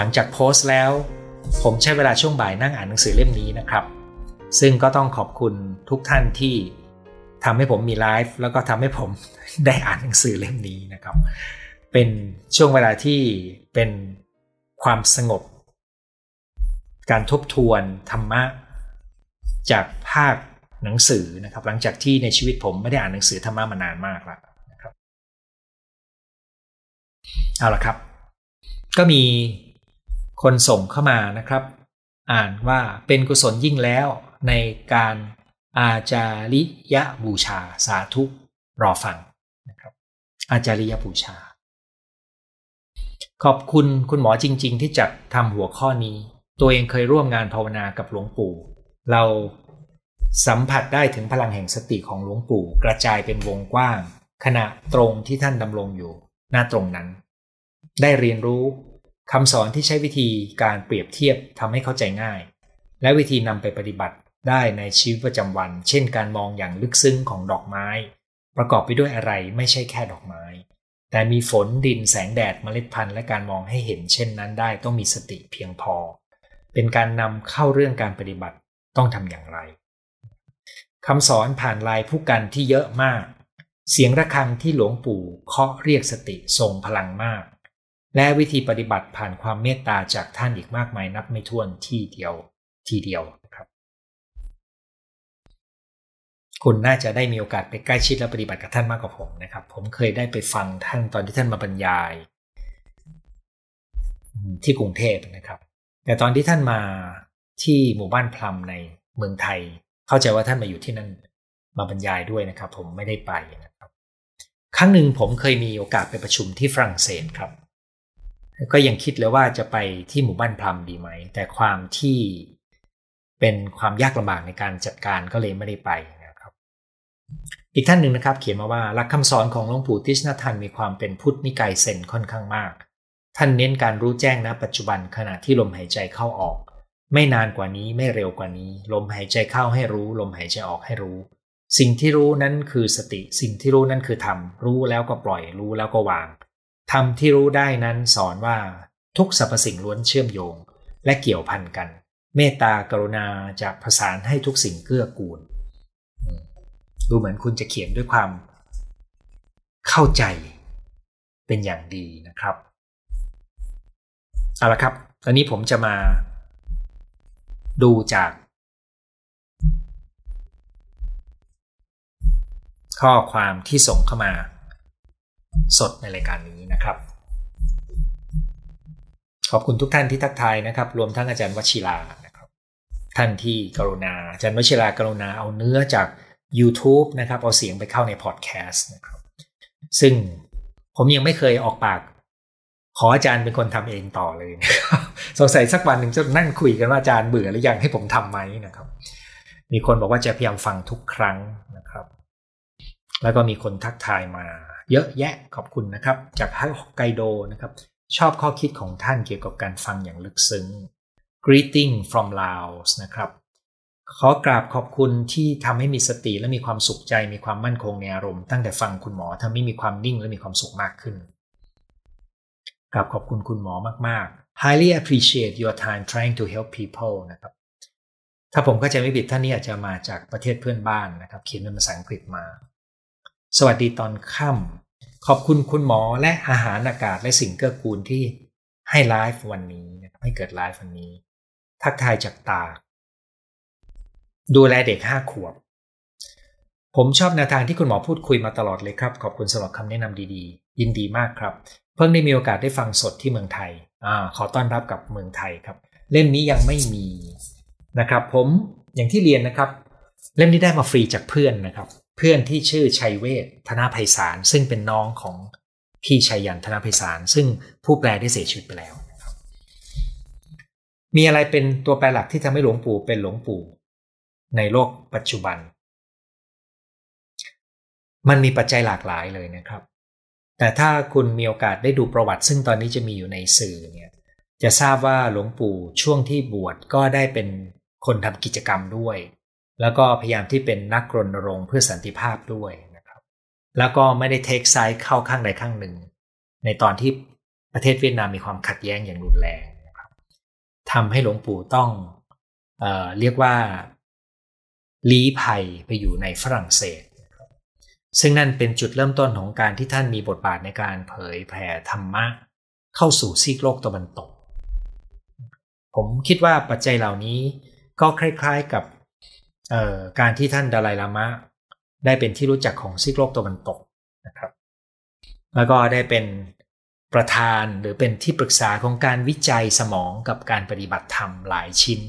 หลังจากโพสต์แล้ว ผมใช้เวลาช่วงบ่ายนั่งอ่านหนังสือเล่มนี้นะครับ ซึ่งก็ต้องขอบคุณทุกท่านที่ทำให้ผมมีไลฟ์แล้วก็ทำให้ผมได้อ่านหนังสือเล่มนี้นะครับ เป็นช่วงเวลาที่เป็นความสงบ การทบทวนธรรมะ จากภาคหนังสือนะครับ หลังจากที่ในชีวิตผมไม่ได้อ่านหนังสือธรรมะมานานมากแล้วนะครับ เอาละครับ ก็มี คนส่งเข้ามานะครับ อ่านว่าเป็นกุศลยิ่งแล้วในการอาจาริยบูชาสาธุรอฟังนะครับ อาจาริยบูชา ขอบคุณคุณหมอจริง ๆ ที่จัดทำหัวข้อนี้ ตัวเองเคยร่วมงานภาวนากับหลวงปู่ เราสัมผัสได้ถึงพลังแห่งสติของหลวงปู่ กระจายเป็นวงกว้าง ขณะตรงที่ท่านดำรงอยู่หน้าตรงนั้น ได้เรียนรู้ คำสอนที่ใช้วิธีการเปรียบเทียบทำให้เข้าใจง่าย และวิธีนำไปปฏิบัติได้ในชีวิตประจำวัน เช่นการมองอย่างลึกซึ้งของดอกไม้ ประกอบไปด้วยอะไรไม่ใช่แค่ดอกไม้ แต่มีฝนดินแสงแดดเมล็ดพันธุ์และการมองให้เห็นเช่นนั้นได้ต้องมีสติเพียงพอ เป็นการนำเข้าเรื่องการปฏิบัติต้องทำอย่างไรคำสอนผ่านลายผู้กันที่เยอะมาก เสียงระฆังที่หลวงปู่เคาะเรียกสติทรงพลังมาก และวิธีปฏิบัติผ่านความเมตตาจากท่านอีกมากมายนับไม่ถ้วนที่เดียวทีเดียวครับ คุณน่าจะได้มีโอกาสไปใกล้ชิดและปฏิบัติกับท่านมากกว่าผมนะครับ ผมเคยได้ไปฟังท่านตอนที่ท่านมาบรรยาย ที่กรุงเทพนะครับ แต่ตอนที่ท่านมาที่หมู่บ้านพลัมในเมืองไทย เข้าใจว่าท่านมาอยู่ที่นั่นมาบรรยายด้วยนะครับ ผมไม่ได้ไปนะครับ ครั้งหนึ่งผมเคยมีโอกาสไปประชุมที่ฝรั่งเศสครับ ก็ยังคิดเลยว่าจะไปที่หมู่บ้านพลัมดีไหม แต่ความที่เป็นความยากลำบากในการจัดการก็เลยไม่ได้ไปนะครับ อีกท่านหนึ่งนะครับ เขียนมาว่าหลักคำสอนของหลวงปู่ติชนาทันมีความเป็นพุทธนิกายเซนค่อนข้างมาก ท่านเน้นการรู้แจ้งณปัจจุบันขณะที่ลมหายใจเข้าออก ไม่นานกว่านี้ไม่เร็วกว่านี้ ลมหายใจเข้าให้รู้ ลมหายใจออกให้รู้ สิ่งที่รู้นั้นคือสติ สิ่งที่รู้นั้นคือธรรมรู้แล้วก็ปล่อยรู้แล้วก็วาง ธรรมที่รู้ได้นั้นสอนว่าทุกสรรพสิ่งล้วนเชื่อมโยง และเกี่ยวพันกัน เมตตากรุณาจะประสานให้ทุกสิ่งเกื้อกูล ดูเหมือนคุณจะเขียนด้วยความ เข้าใจเป็นอย่างดีนะครับ เอาละครับ ตอนนี้ผมจะมา ดูจาก ข้อความที่ส่งเข้ามา สดในรายการนี้นะครับ ขอบคุณทุกท่านที่ทักทายนะครับ รวมทั้งอาจารย์วชิรานะครับ ท่านที่กรุณาอาจารย์วชิรากรุณาเอาเนื้อจาก YouTube นะครับเอาเสียงไปเข้าในพอดแคสต์นะครับ ซึ่งผมยังไม่เคยออกปาก ขออาจารย์เป็นคนทำเองต่อเลยนะครับสงสัยสักวันหนึ่งจะนั่งคุยกันว่าอาจารย์เบื่อหรือยังให้ผมทำไหมนะครับ มีคนบอกว่าจะพยายามฟังทุกครั้งนะครับ แล้วก็มีคนทักทายมา เยอะแยะขอบคุณนะครับ จากฮอกไกโดนะครับ ชอบข้อคิดของท่านเกี่ยวกับการฟังอย่างลึกซึ้ง greeting from Laos นะครับ ขอกราบขอบคุณที่ทำให้มีสติและมีความสุขใจ มีความมั่นคงในอารมณ์ตั้งแต่ฟังคุณหมอทำให้มีความนิ่งและมีความสุขมากขึ้นกราบขอบคุณคุณหมอมาก ๆ highly appreciate your time trying to help people นะครับ ถ้าผมเข้าใจไม่ผิดท่านนี้อาจจะมาจากประเทศเพื่อนบ้านนะครับ เขียนเป็นภาษาอังกฤษมา สวัสดีตอนค่ำขอบคุณคุณหมอและอาหารอากาศและสิ่งเกื้อกูลที่ให้ไลฟ์วันนี้นะครับให้เกิดไลฟ์วันนี้ ทักทายจากตา ดูแลเด็กห้าขวบ ผมชอบแนวทางที่คุณหมอพูดคุยมาตลอดเลยครับ ขอบคุณสำหรับคำแนะนำดีๆ ยินดีมากครับ เพิ่งได้มีโอกาสได้ฟังสดที่เมืองไทยอ่าขอต้อนรับกับเมืองไทยครับ เล่มนี้ยังไม่มีนะครับ ผมอย่างที่เรียนนะครับ เล่มนี้ได้มาฟรีจากเพื่อนนะครับ เพื่อนที่ชื่อชัยเวทธนาภัยสารซึ่งเป็นน้องของพี่ชัยยันธนาภัยสารซึ่งผู้แปลได้เสียชีวิตไปแล้วนะครับ มีอะไรเป็นตัวแปรหลักที่ทำให้หลวงปู่เป็นหลวงปู่ ในโลกปัจจุบัน มันมีปัจจัยหลากหลายเลยนะครับ แต่ถ้าคุณมีโอกาสได้ดูประวัติ ซึ่งตอนนี้จะมีอยู่ในสื่อเนี่ยจะทราบว่าหลวงปู่ช่วงที่บวชก็ได้เป็นคนทำกิจกรรมด้วย แล้วก็พยายามที่เป็นนักรณรงค์เพื่อสันติภาพด้วยนะครับ แล้วก็ไม่ได้เทคไซด์เข้าข้างใดข้างหนึ่ง ในตอนที่ประเทศเวียดนามมีความขัดแย้งอย่างรุนแรงนะครับทำให้หลวงปู่ต้องเออเรียกว่าลี้ภัยไปอยู่ในฝรั่งเศส ซึ่งนั่นเป็นจุดเริ่มต้นของการที่ท่านมีบทบาทในการเผยแผ่ธรรมะเข้าสู่ซีกโลกตะวันตก ผมคิดว่าปัจจัยเหล่านี้ก็คล้ายๆกับ การที่ท่านดาลัยลามะ ได้เป็นที่รู้จักของซีกโลกตะวันตกนะครับ แล้วก็ได้เป็นประธานหรือเป็นที่ปรึกษาของการวิจัยสมองกับการปฏิบัติธรรมหลายชิ้น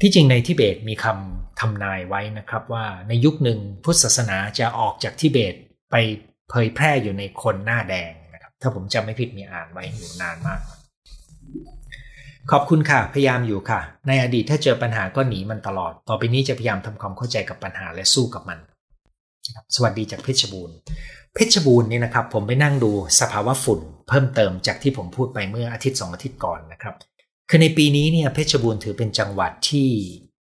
ที่จริงในทิเบตมีคำทำนายไว้นะครับว่าในยุคหนึ่งพุทธศาสนาจะออกจากทิเบตไปเผยแพร่อยู่ในคนหน้าแดงนะครับ ถ้าผมจำไม่ผิดมีอ่านไว้อยู่นานมาก ขอบคุณค่ะ พยายามอยู่ค่ะ ในอดีตถ้าเจอปัญหาก็หนีมันตลอด ต่อไปนี้จะพยายามทำความเข้าใจกับปัญหาและสู้กับมัน สวัสดีจากเพชรบูรณ์ เพชรบูรณ์นี่นะครับ ผมไปนั่งดูสภาวะฝุ่น เพิ่มเติมจากที่ผมพูดไปเมื่ออาทิตย์สองอาทิตย์ก่อนนะครับ คือในปีนี้เนี่ยเพชรบูรณ์ถือเป็นจังหวัดที่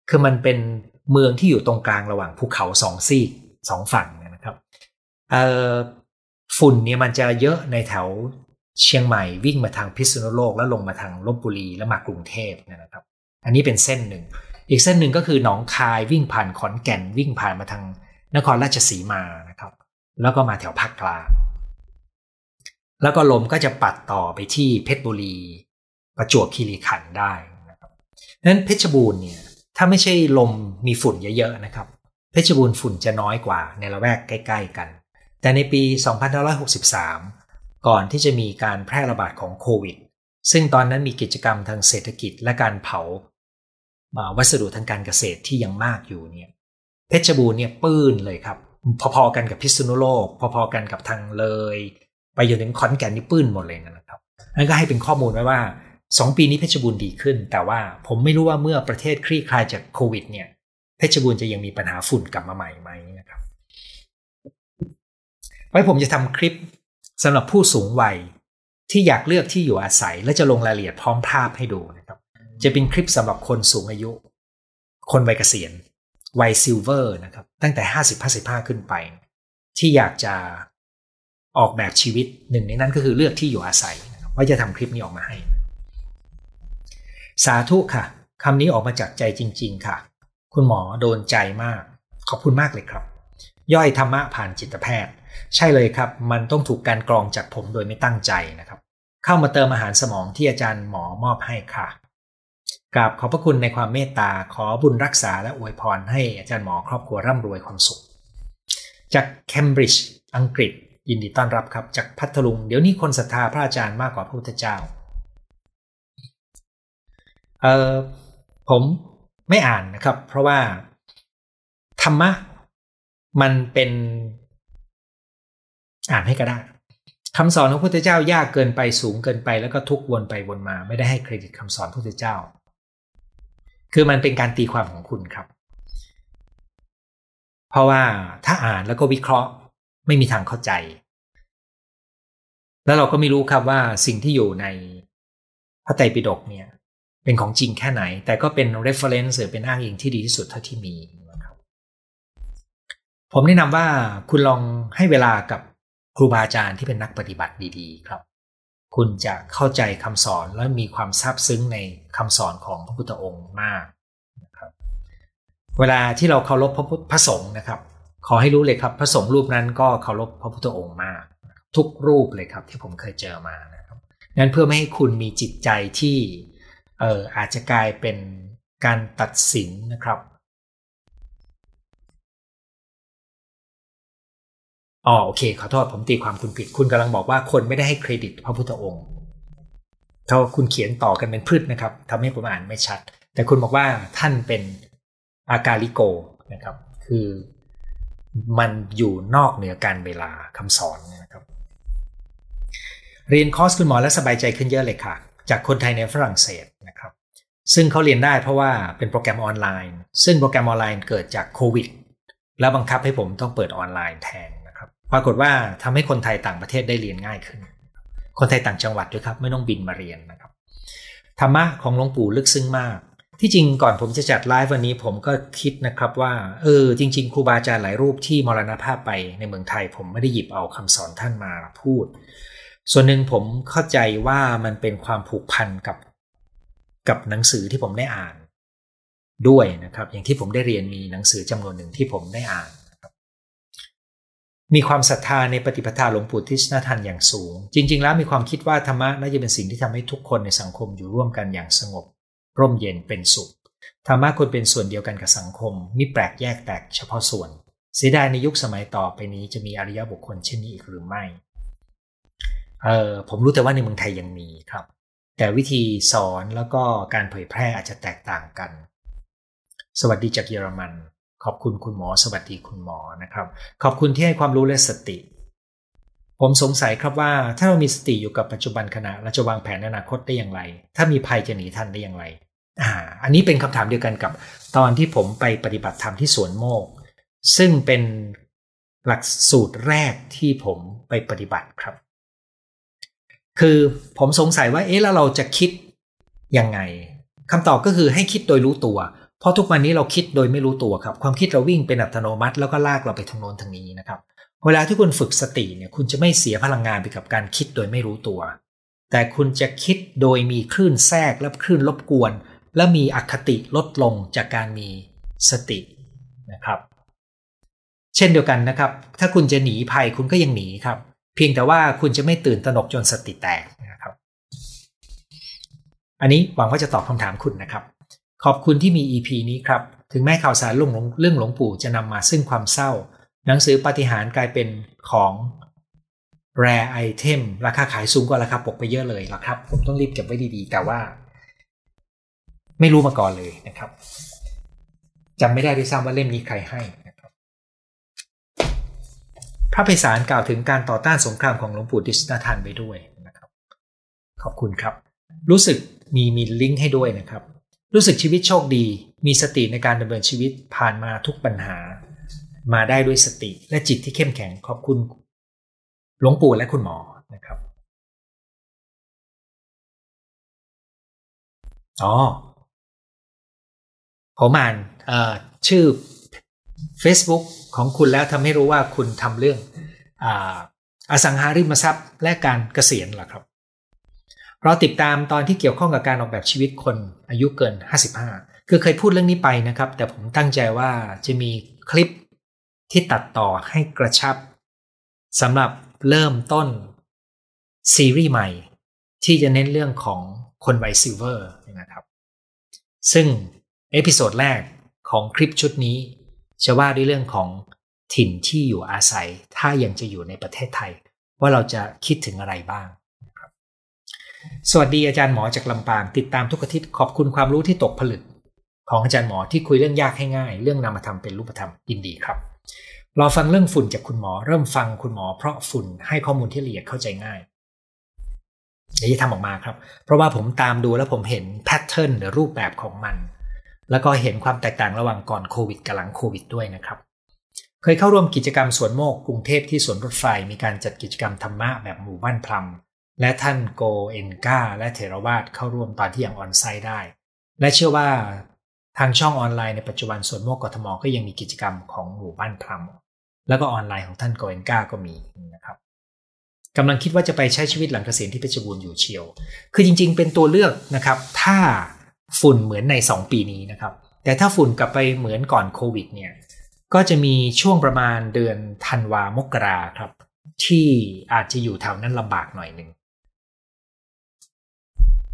คือมันเป็นเมืองที่อยู่ตรงกลางระหว่างภูเขาสองซีกสองฝั่งนะครับฝุ่นเนี่ยมันจะเยอะในแถว เชียงใหม่วิ่งมาทางพิษณุโลกแล้วลงมาทางลบบุรีแล้วมากรุงเทพนะครับ อันนี้เป็นเส้นหนึ่ง อีกเส้นหนึ่งก็คือหนองคายวิ่งผ่านขอนแก่นวิ่งผ่านมาทางนครราชสีมานะครับ แล้วก็มาแถวภาคกลาง แล้วก็ลมก็จะปัดต่อไปที่เพชรบุรี ประจวบคีรีขันธ์ได้นะครับนั้นเพชรบูรณ์เนี่ยถ้าไม่ใช่ลมมีฝุ่นเยอะๆนะครับ เพชรบูรณ์ฝุ่นจะน้อยกว่าในละแวกใกล้ ๆ กัน แต่ในปี 2563 ก่อนที่จะมีการแพร่ระบาดของโควิด ซึ่งตอนนั้นมีกิจกรรมทางเศรษฐกิจและการเผาวัสดุทางการเกษตรที่ยังมากอยู่เนี่ยเพชรบูรณ์เนี่ยปื้นเลยครับ พอๆกันกับพิษณุโลก พอๆกันกับทางเลย ไปจนถึงขอนแก่นนี่ปื้นหมดเลยนะครับนั่นก็ให้เป็นข้อมูลไว้ว่าสองปีนี้เพชรบูรณ์ดีขึ้น แต่ว่าผมไม่รู้ว่าเมื่อประเทศคลี่คลายจากโควิด เนี่ยเพชรบูรณ์จะยังมีปัญหาฝุ่นกลับมาใหม่ไหมนะครับ ไว้ผมจะทำคลิป สำหรับผู้สูงวัยที่อยากเลือกที่อยู่อาศัย และจะลงรายละเอียดพร้อมภาพให้ดูนะครับ จะเป็นคลิปสำหรับคนสูงอายุ คนวัยเกษียณวัยซิลเวอร์นะครับ ตั้งแต่ 50-55 ขึ้นไป ที่อยากจะออกแบบชีวิตหนึ่งในนั้นก็คือเลือกที่อยู่อาศัย ว่าจะทำคลิปนี้ออกมาให้ สาธุค่ะคำนี้ออกมาจากใจจริง ๆ ค่ะ คุณหมอโดนใจมาก ขอบคุณมากเลยครับ ย่อยธรรมะผ่านจิตแพทย์ ใช่เลยครับ มันต้องถูกการกรองจากผมโดยไม่ตั้งใจนะครับ เข้ามาเติมอาหารสมองที่อาจารย์หมอมอบให้ค่ะกราบขอบพระคุณในความเมตตาขอบุญรักษาและอวยพรให้อาจารย์หมอครอบครัวร่ำรวยความสุข จากเคมบริดจ์อังกฤษ ยินดีต้อนรับครับ จากพัทลุง เดี๋ยวนี้คนศรัทธาพระอาจารย์มากกว่าพระพุทธเจ้าเออผมไม่อ่านนะครับ เพราะว่าธรรมะมันเป็น อ่านให้ก็ได้คำสอนของพระพุทธเจ้ายากเกินไปสูงเกินไปแล้วก็ทุกวนไปวนมา ไม่ได้ให้เครดิตคำสอนพระพุทธเจ้า คือมันเป็นการตีความของคุณครับ เพราะว่าถ้าอ่านแล้วก็วิเคราะห์ไม่มีทางเข้าใจ แล้วเราก็ไม่รู้ครับว่าสิ่งที่อยู่ในพระไตรปิฎกเนี่ย เป็นของจริงแค่ไหน แต่ก็เป็น reference หรือเป็นอ้างอิงที่ดีที่สุดเท่าที่มีนะครับผมแนะนำว่าคุณลองให้เวลากับ ครูบาอาจารย์ที่เป็นนักปฏิบัติดีๆ ครับ คุณจะเข้าใจคำสอนและมีความซาบซึ้งในคำสอนของพระพุทธองค์มากนะครับเวลาที่เราเคารพพระพุทธพระสงฆ์นะครับ ขอให้รู้เลยครับพระสงฆ์รูปนั้นก็เคารพพระพุทธองค์มาก ทุกรูปเลยครับที่ผมเคยเจอมานะครับงั้นเพื่อไม่ให้คุณมีจิตใจที่เอออาจจะกลายเป็นการตัดสินนะครับ อ๋อโอเค ขอโทษผมตีความคุณผิด คุณกำลังบอกว่าคนไม่ได้ให้เครดิตพระพุทธองค์ถ้าคุณเขียนต่อกันเป็นพืชนะครับทำให้ผมอ่านไม่ชัด แต่คุณบอกว่าท่านเป็นอกาลิโกนะครับ คือมันอยู่นอกเหนือกาลเวลาคำสอนนะครับ เรียนคอร์สคุณหมอแล้วสบายใจขึ้นเยอะเลยค่ะ จากคนไทยในฝรั่งเศสนะครับ ซึ่งเขาเรียนได้เพราะว่าเป็นโปรแกรมออนไลน์ ซึ่งโปรแกรมออนไลน์เกิดจากโควิด แล้วบังคับให้ผมต้องเปิดออนไลน์แทน ปรากฏว่าทำให้คนไทยต่างประเทศได้เรียนง่ายขึ้น คนไทยต่างจังหวัดด้วยครับ ไม่ต้องบินมาเรียนนะครับธรรมะของหลวงปู่ลึกซึ้งมาก ที่จริงก่อนผมจะจัดไลฟ์วันนี้ผมก็คิดนะครับว่าเออจริง ๆ ครูบาอาจารย์หลายรูปที่มรณภาพไปในเมืองไทย ผมไม่ได้หยิบเอาคำสอนท่านมาพูด ส่วนหนึ่งผมเข้าใจว่ามันเป็นความผูกพันกับกับหนังสือที่ผมได้อ่านด้วยนะครับ อย่างที่ผมได้เรียนมีหนังสือจำนวนหนึ่งที่ผมได้อ่าน มีความศรัทธาในปฏิปทาหลวงปู่ทิศนาทันอย่างสูง จริง ๆ แล้วมีความคิดว่าธรรมะน่าจะเป็นสิ่งที่ทำให้ทุกคนในสังคมอยู่ร่วมกันอย่างสงบ ร่มเย็นเป็นสุขธรรมะควรเป็นส่วนเดียวกันกับสังคมมิแปลกแยกแตกเฉพาะส่วน เสียดายในยุคสมัยต่อไปนี้จะมีอริยบุคคลเช่นนี้อีกหรือไม่เออผมรู้แต่ว่าในเมืองไทยยังมีครับ แต่วิธีสอนแล้วก็การเผยแพร่อาจจะแตกต่างกัน สวัสดีจากเยอรมัน ขอบคุณคุณหมอสวัสดีคุณหมอนะครับ ขอบคุณที่ให้ความรู้และสติ ผมสงสัยครับว่าถ้าเรามีสติอยู่กับปัจจุบันขณะเราจะวางแผนอนาคตได้อย่างไร ถ้ามีภัยจะหนีทันได้อย่างไรอ่าอันนี้เป็นคำถามเดียวกันกับ ตอนที่ผมไปปฏิบัติธรรมที่สวนโมก ซึ่งเป็นหลักสูตรแรกที่ผมไปปฏิบัติครับ คือผมสงสัยว่าเอ๊ะแล้วเราจะคิดยังไงคำตอบก็คือให้คิดโดยรู้ตัว เพราะทุกวันนี้เราคิดโดยไม่รู้ตัวครับ ความคิดเราวิ่งเป็นอัตโนมัติ แล้วก็ลากเราไปทางโน้นทางนี้นะครับเวลาที่คุณฝึกสติเนี่ยคุณจะไม่เสียพลังงานไปกับการคิดโดยไม่รู้ตัว แต่คุณจะคิดโดยมีคลื่นแทรกและคลื่นรบกวน และมีอคติลดลงจากการมีสตินะครับ เช่นเดียวกันนะครับ ถ้าคุณจะหนีภัยคุณก็ยังหนีครับ เพียงแต่ว่าคุณจะไม่ตื่นตระหนกจนสติแตกนะครับ อันนี้หวังว่าจะตอบคำถามคุณนะครับ ขอบคุณที่มี EP นี้ครับ ถึงแม้ข่าวสารเรื่องเรื่องหลวงปู่จะนำมาซึ่งความเศร้า หนังสือปฏิหารกลายเป็นของแรไอเทมราคาขายสูงกว่าราคาปกไปเยอะเลยละครับ ผมต้องรีบเก็บไว้ดีๆ แต่ว่า ไม่รู้มาก่อนเลยนะครับจำไม่ได้ด้วยซ้ำว่าเล่มนี้ใครให้นะครับพระไพศาลกล่าวถึงการต่อต้านสงครามของหลวงปู่ดิสนาทันไปด้วยนะครับ ขอบคุณครับ รู้สึกมีมีลิงก์ให้ด้วยนะครับ รู้สึกชีวิตโชคดี มีสติในการดำเนินชีวิตผ่านมาทุกปัญหา มาได้ด้วยสติและจิตที่เข้มแข็งขอบคุณหลวงปู่และคุณหมอนะครับอ๋อผมอ่านชื่อ Facebook ของคุณแล้วทำให้รู้ว่าคุณทำเรื่องอสังหาริมทรัพย์และการเกษียณเหรอครับ เราติดตามตอนที่เกี่ยวข้องกับการออกแบบชีวิตคนอายุเกิน 55 คือเคยพูดเรื่องนี้ไปนะครับ แต่ผมตั้งใจว่าจะมีคลิปที่ตัดต่อให้กระชับสำหรับเริ่มต้นซีรีส์ใหม่ ที่จะเน้นเรื่องของคนวัย silverนะครับ ซึ่ง episode แรกของคลิปชุดนี้ จะว่าด้วยเรื่องของถิ่นที่อยู่อาศัย ถ้ายังจะอยู่ในประเทศไทย ว่าเราจะคิดถึงอะไรบ้าง สวัสดีอาจารย์หมอจากลำปางติดตามทุกอาทิตย์ขอบคุณความรู้ที่ตกผลึก ของอาจารย์หมอที่คุยเรื่องยากให้ง่าย เรื่องนามธรรมเป็นรูปธรรมยินดีครับรอฟังเรื่องฝุ่นจากคุณหมอ เริ่มฟังคุณหมอ เพราะฝุ่นให้ข้อมูลที่ละเอียดเข้าใจง่ายเดี๋ยวจะทำออกมาครับ เพราะว่าผมตามดูแล้วผมเห็น pattern หรือรูปแบบของมัน แล้วก็เห็นความแตกต่างระหว่างก่อนโควิดกับหลังโควิดด้วยนะครับ เคยเข้าร่วมกิจกรรมสวนโมกกรุงเทพที่สวนรถไฟมีการจัดกิจกรรมธรรมะแบบหมู่บ้านพลัม และท่านโกเอนกาและเถรวาทเข้าร่วมตอนที่ยัง on-site ได้ และเชื่อว่าทางช่องออนไลน์ในปัจจุบันสวนโมกกทมก็ยังมีกิจกรรมของหมู่บ้านพลัมแล้วก็ออนไลน์ของท่านโกเอนกาก็มีนะครับกำลังคิดว่าจะไปใช้ชีวิตหลังเกษียณที่เพชรบูรณ์อยู่เชียว คือจริง ๆ เป็นตัวเลือกนะครับ ถ้าฝุ่นเหมือนใน 2 ปีนี้นะครับ แต่ถ้าฝุ่นกลับไปเหมือนก่อนโควิดเนี่ย ก็จะมีช่วงประมาณเดือนธันวามกราครับ ที่อาจจะอยู่แถวนั้นลำบากหน่อยหนึ่ง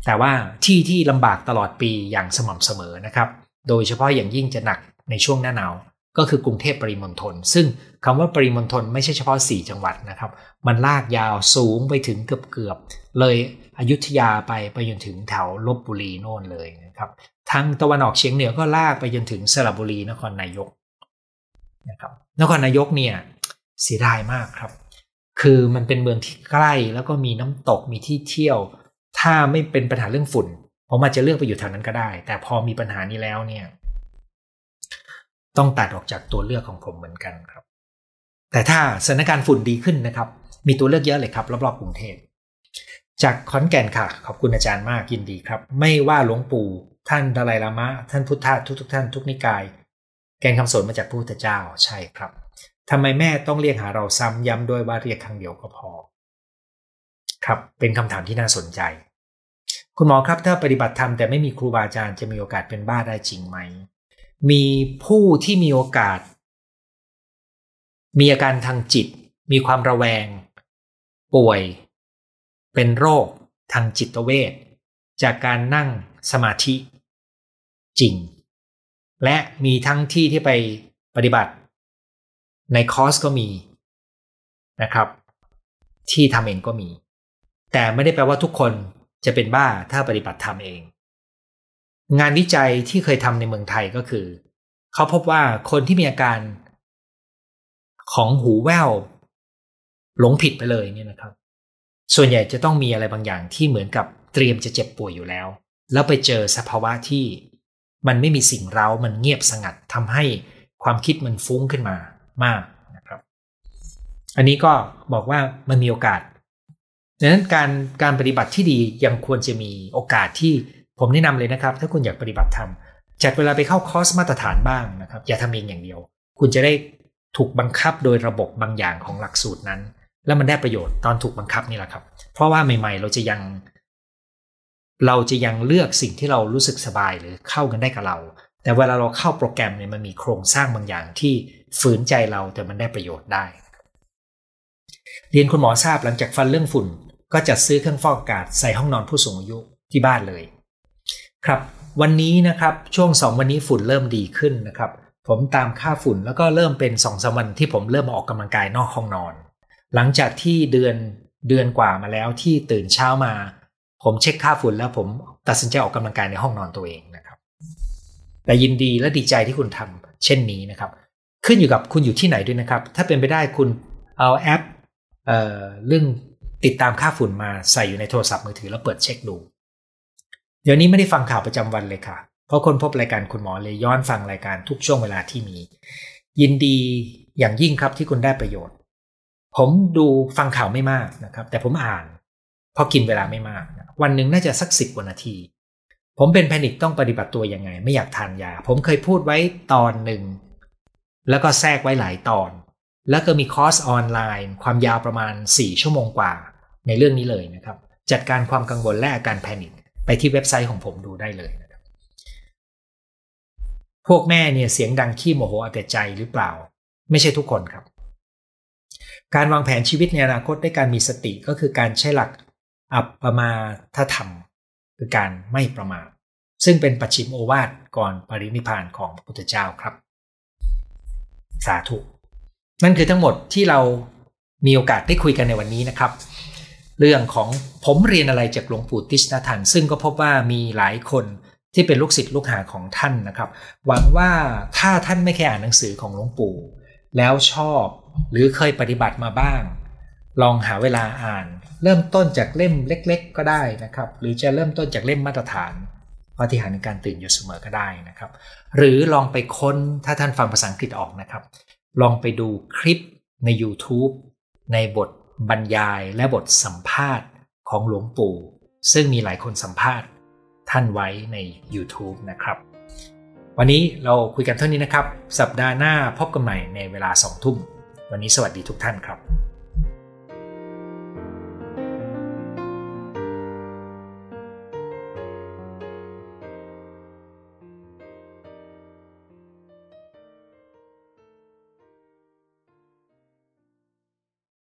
แต่ว่าที่ที่ลำบากตลอดปีอย่างสม่ำเสมอนะครับ โดยเฉพาะอย่างยิ่งจะหนักในช่วงหน้าหนาวก็คือกรุงเทพปริมณฑลซึ่งคำว่าปริมณฑลไม่ใช่เฉพาะ 4 จังหวัดนะครับ มันลากยาวสูงไปถึงเกือบเกือบเลยอยุธยาไปไปจนถึงแถวลบบุรีโน่นเลยนะครับทางตะวันออกเฉียงเหนือก็ลากไปจนถึงสระบุรีนครนายกนะครับนครนายกเนี่ยเสียดายมากครับ คือมันเป็นเมืองที่ใกล้แล้วก็มีน้ำตกมีที่เที่ยว ถ้าไม่เป็นปัญหาเรื่องฝุ่นผมอาจจะเลือกไปอยู่แถวนั้นก็ได้ แต่พอมีปัญหานี้แล้วเนี่ย ต้องตัดออกจากตัวเลือกของผมเหมือนกันครับ แต่ถ้าสถานการณ์ฝุ่นดีขึ้นนะครับ มีตัวเลือกเยอะเลยครับรอบๆกรุงเทพจากขอนแก่นค่ะ ขอบคุณอาจารย์มากยินดีครับ ไม่ว่าหลวงปู่ท่านดาลายลามะ ท่านพุทธะทุกทุกท่านทุกนิกาย แกนคำสอนมาจากพระพุทธเจ้าใช่ครับทำไมแม่ต้องเรียกหาเราซ้ำย้ำด้วยว่าเรียกครั้งเดียวก็พอ ครับเป็นคำถามที่น่าสนใจ คุณหมอครับถ้าปฏิบัติธรรมแต่ไม่มีครูบาอาจารย์จะมีโอกาสเป็นบ้าได้จริงไหม มีผู้ที่มีโอกาส มีอาการทางจิต มีความระแวง ป่วย เป็นโรค ทางจิตเวชจากการนั่งสมาธิจริง และมีทั้งที่ที่ไปปฏิบัติ ในคอร์สก็มีนะครับ ที่ทำเองก็มี แต่ไม่ได้แปลว่าทุกคน จะเป็นบ้าถ้าปฏิบัติธรรมเอง งานวิจัยที่เคยทำในเมืองไทยก็คือ เขาพบว่าคนที่มีอาการ ของหูแว่วหลงผิดไปเลยเนี่ยนะครับ ส่วนใหญ่จะต้องมีอะไรบางอย่างที่เหมือนกับเตรียมจะเจ็บป่วยอยู่แล้ว แล้วไปเจอสภาวะที่มันไม่มีสิ่งเร้ามันเงียบสงัดทำให้ความคิดมันฟุ้งขึ้นมามากนะครับ อันนี้ก็บอกว่ามันมีโอกาส ดังนั้นการการปฏิบัติที่ดียังควรจะมีโอกาสที่ผมแนะนำเลยนะครับ ถ้าคุณอยากปฏิบัติธรรมจัดเวลาไปเข้าคอร์สมาตรฐานบ้างนะครับ อย่าทำเองอย่างเดียว คุณจะได้ถูกบังคับโดยระบบบางอย่างของหลักสูตรนั้น แล้วมันได้ประโยชน์ตอนถูกบังคับนี่แหละครับ เพราะว่าใหม่ ๆ เราจะยัง เราจะยังเลือกสิ่งที่เรารู้สึกสบายหรือเข้ากันได้กับเรา แต่เวลาเราเข้าโปรแกรมเนี่ยมันมีโครงสร้างบางอย่างที่ฝืนใจเราแต่มันได้ประโยชน์ได้ เรียนคุณหมอทราบหลังจากฟันเรื่องฝุ่น ก็จัดซื้อเครื่องฟอกอากาศใส่ห้องนอนผู้สูงอายุที่บ้านเลย ครับ วันนี้นะครับช่วงสองวันนี้ฝุ่นเริ่มดีขึ้นนะครับ ผมตามค่าฝุ่นแล้วก็เริ่มเป็นสองสวันที่ผมเริ่มมาออกกำลังกายนอกห้องนอน หลังจากที่เดือนเดือนกว่ามาแล้วที่ตื่นเช้ามา ผมเช็คค่าฝุ่นแล้วผมตัดสินใจออกกำลังกายในห้องนอนตัวเองนะครับ แต่ยินดีและดีใจที่คุณทำเช่นนี้นะครับ ขึ้นอยู่กับคุณอยู่ที่ไหนด้วยนะครับ ถ้าเป็นไปได้คุณเอาแอปเออเรื่อง ติดตามค่าฝุ่นมาใส่อยู่ในโทรศัพท์มือถือแล้วเปิดเช็คดู เดี๋ยวนี้ไม่ได้ฟังข่าวประจำวันเลยค่ะ เพราะคนพบรายการคุณหมอเลยย้อนฟังรายการทุกช่วงเวลาที่มี ยินดีอย่างยิ่งครับที่คุณได้ประโยชน์ ผมดูฟังข่าวไม่มากนะครับ แต่ผมอ่านพอกินเวลาไม่มาก วันหนึ่งน่าจะสักสิบกว่านาที ผมเป็น panic ต้องปฏิบัติตัวยังไง ไม่อยากทานยา ผมเคยพูดไว้ตอนหนึ่ง แล้วก็แทรกไว้หลายตอน แล้วก็มีคอร์สออนไลน์ ความยาวประมาณ 4 ชั่วโมงกว่า ในเรื่องนี้เลยนะครับ จัดการความกังวลและอาการ panic ไปที่เว็บไซต์ของผมดูได้เลยนะครับ พวกแม่เนี่ยเสียงดังขี้โมโหเอาแต่ใจหรือเปล่า ไม่ใช่ทุกคนครับ การวางแผนชีวิตในอนาคตด้วยการมีสติก็คือการใช้หลักอัปปมาทธรรม คือการไม่ประมาทซึ่งเป็นปัจฉิมโอวาทก่อนปรินิพานของพระพุทธเจ้าครับ สาธุ นั่นคือทั้งหมดที่เรามีโอกาสได้คุยกันในวันนี้นะครับ เรื่องของผมเรียนอะไรจากหลวงปู่ติชนาทันซึ่งก็พบว่ามีหลายคนที่เป็นลูกศิษย์ลูกหาของท่านนะครับ หวังว่าถ้าท่านไม่เคยอ่านหนังสือของหลวงปู่ แล้วชอบหรือเคยปฏิบัติมาบ้าง ลองหาเวลาอ่าน เริ่มต้นจากเล่มเล็ก ๆ ก็ได้นะครับ หรือจะเริ่มต้นจากเล่มมาตรฐานปฏิหารในการตื่นอยู่เสมอก็ได้นะครับ หรือลองไปค้นถ้าท่านฟังภาษาอังกฤษออกนะครับ ลองไปดูคลิปใน YouTube ในบทบรรยายและบทสัมภาษณ์ของหลวงปู่ ซึ่งมีหลายคนสัมภาษณ์ท่านไว้ใน YouTube นะครับ วันนี้เราคุยกันเท่านี้นะครับ สัปดาห์หน้าพบกันใหม่ในเวลาสองทุ่ม วันนี้สวัสดีทุกท่านครับ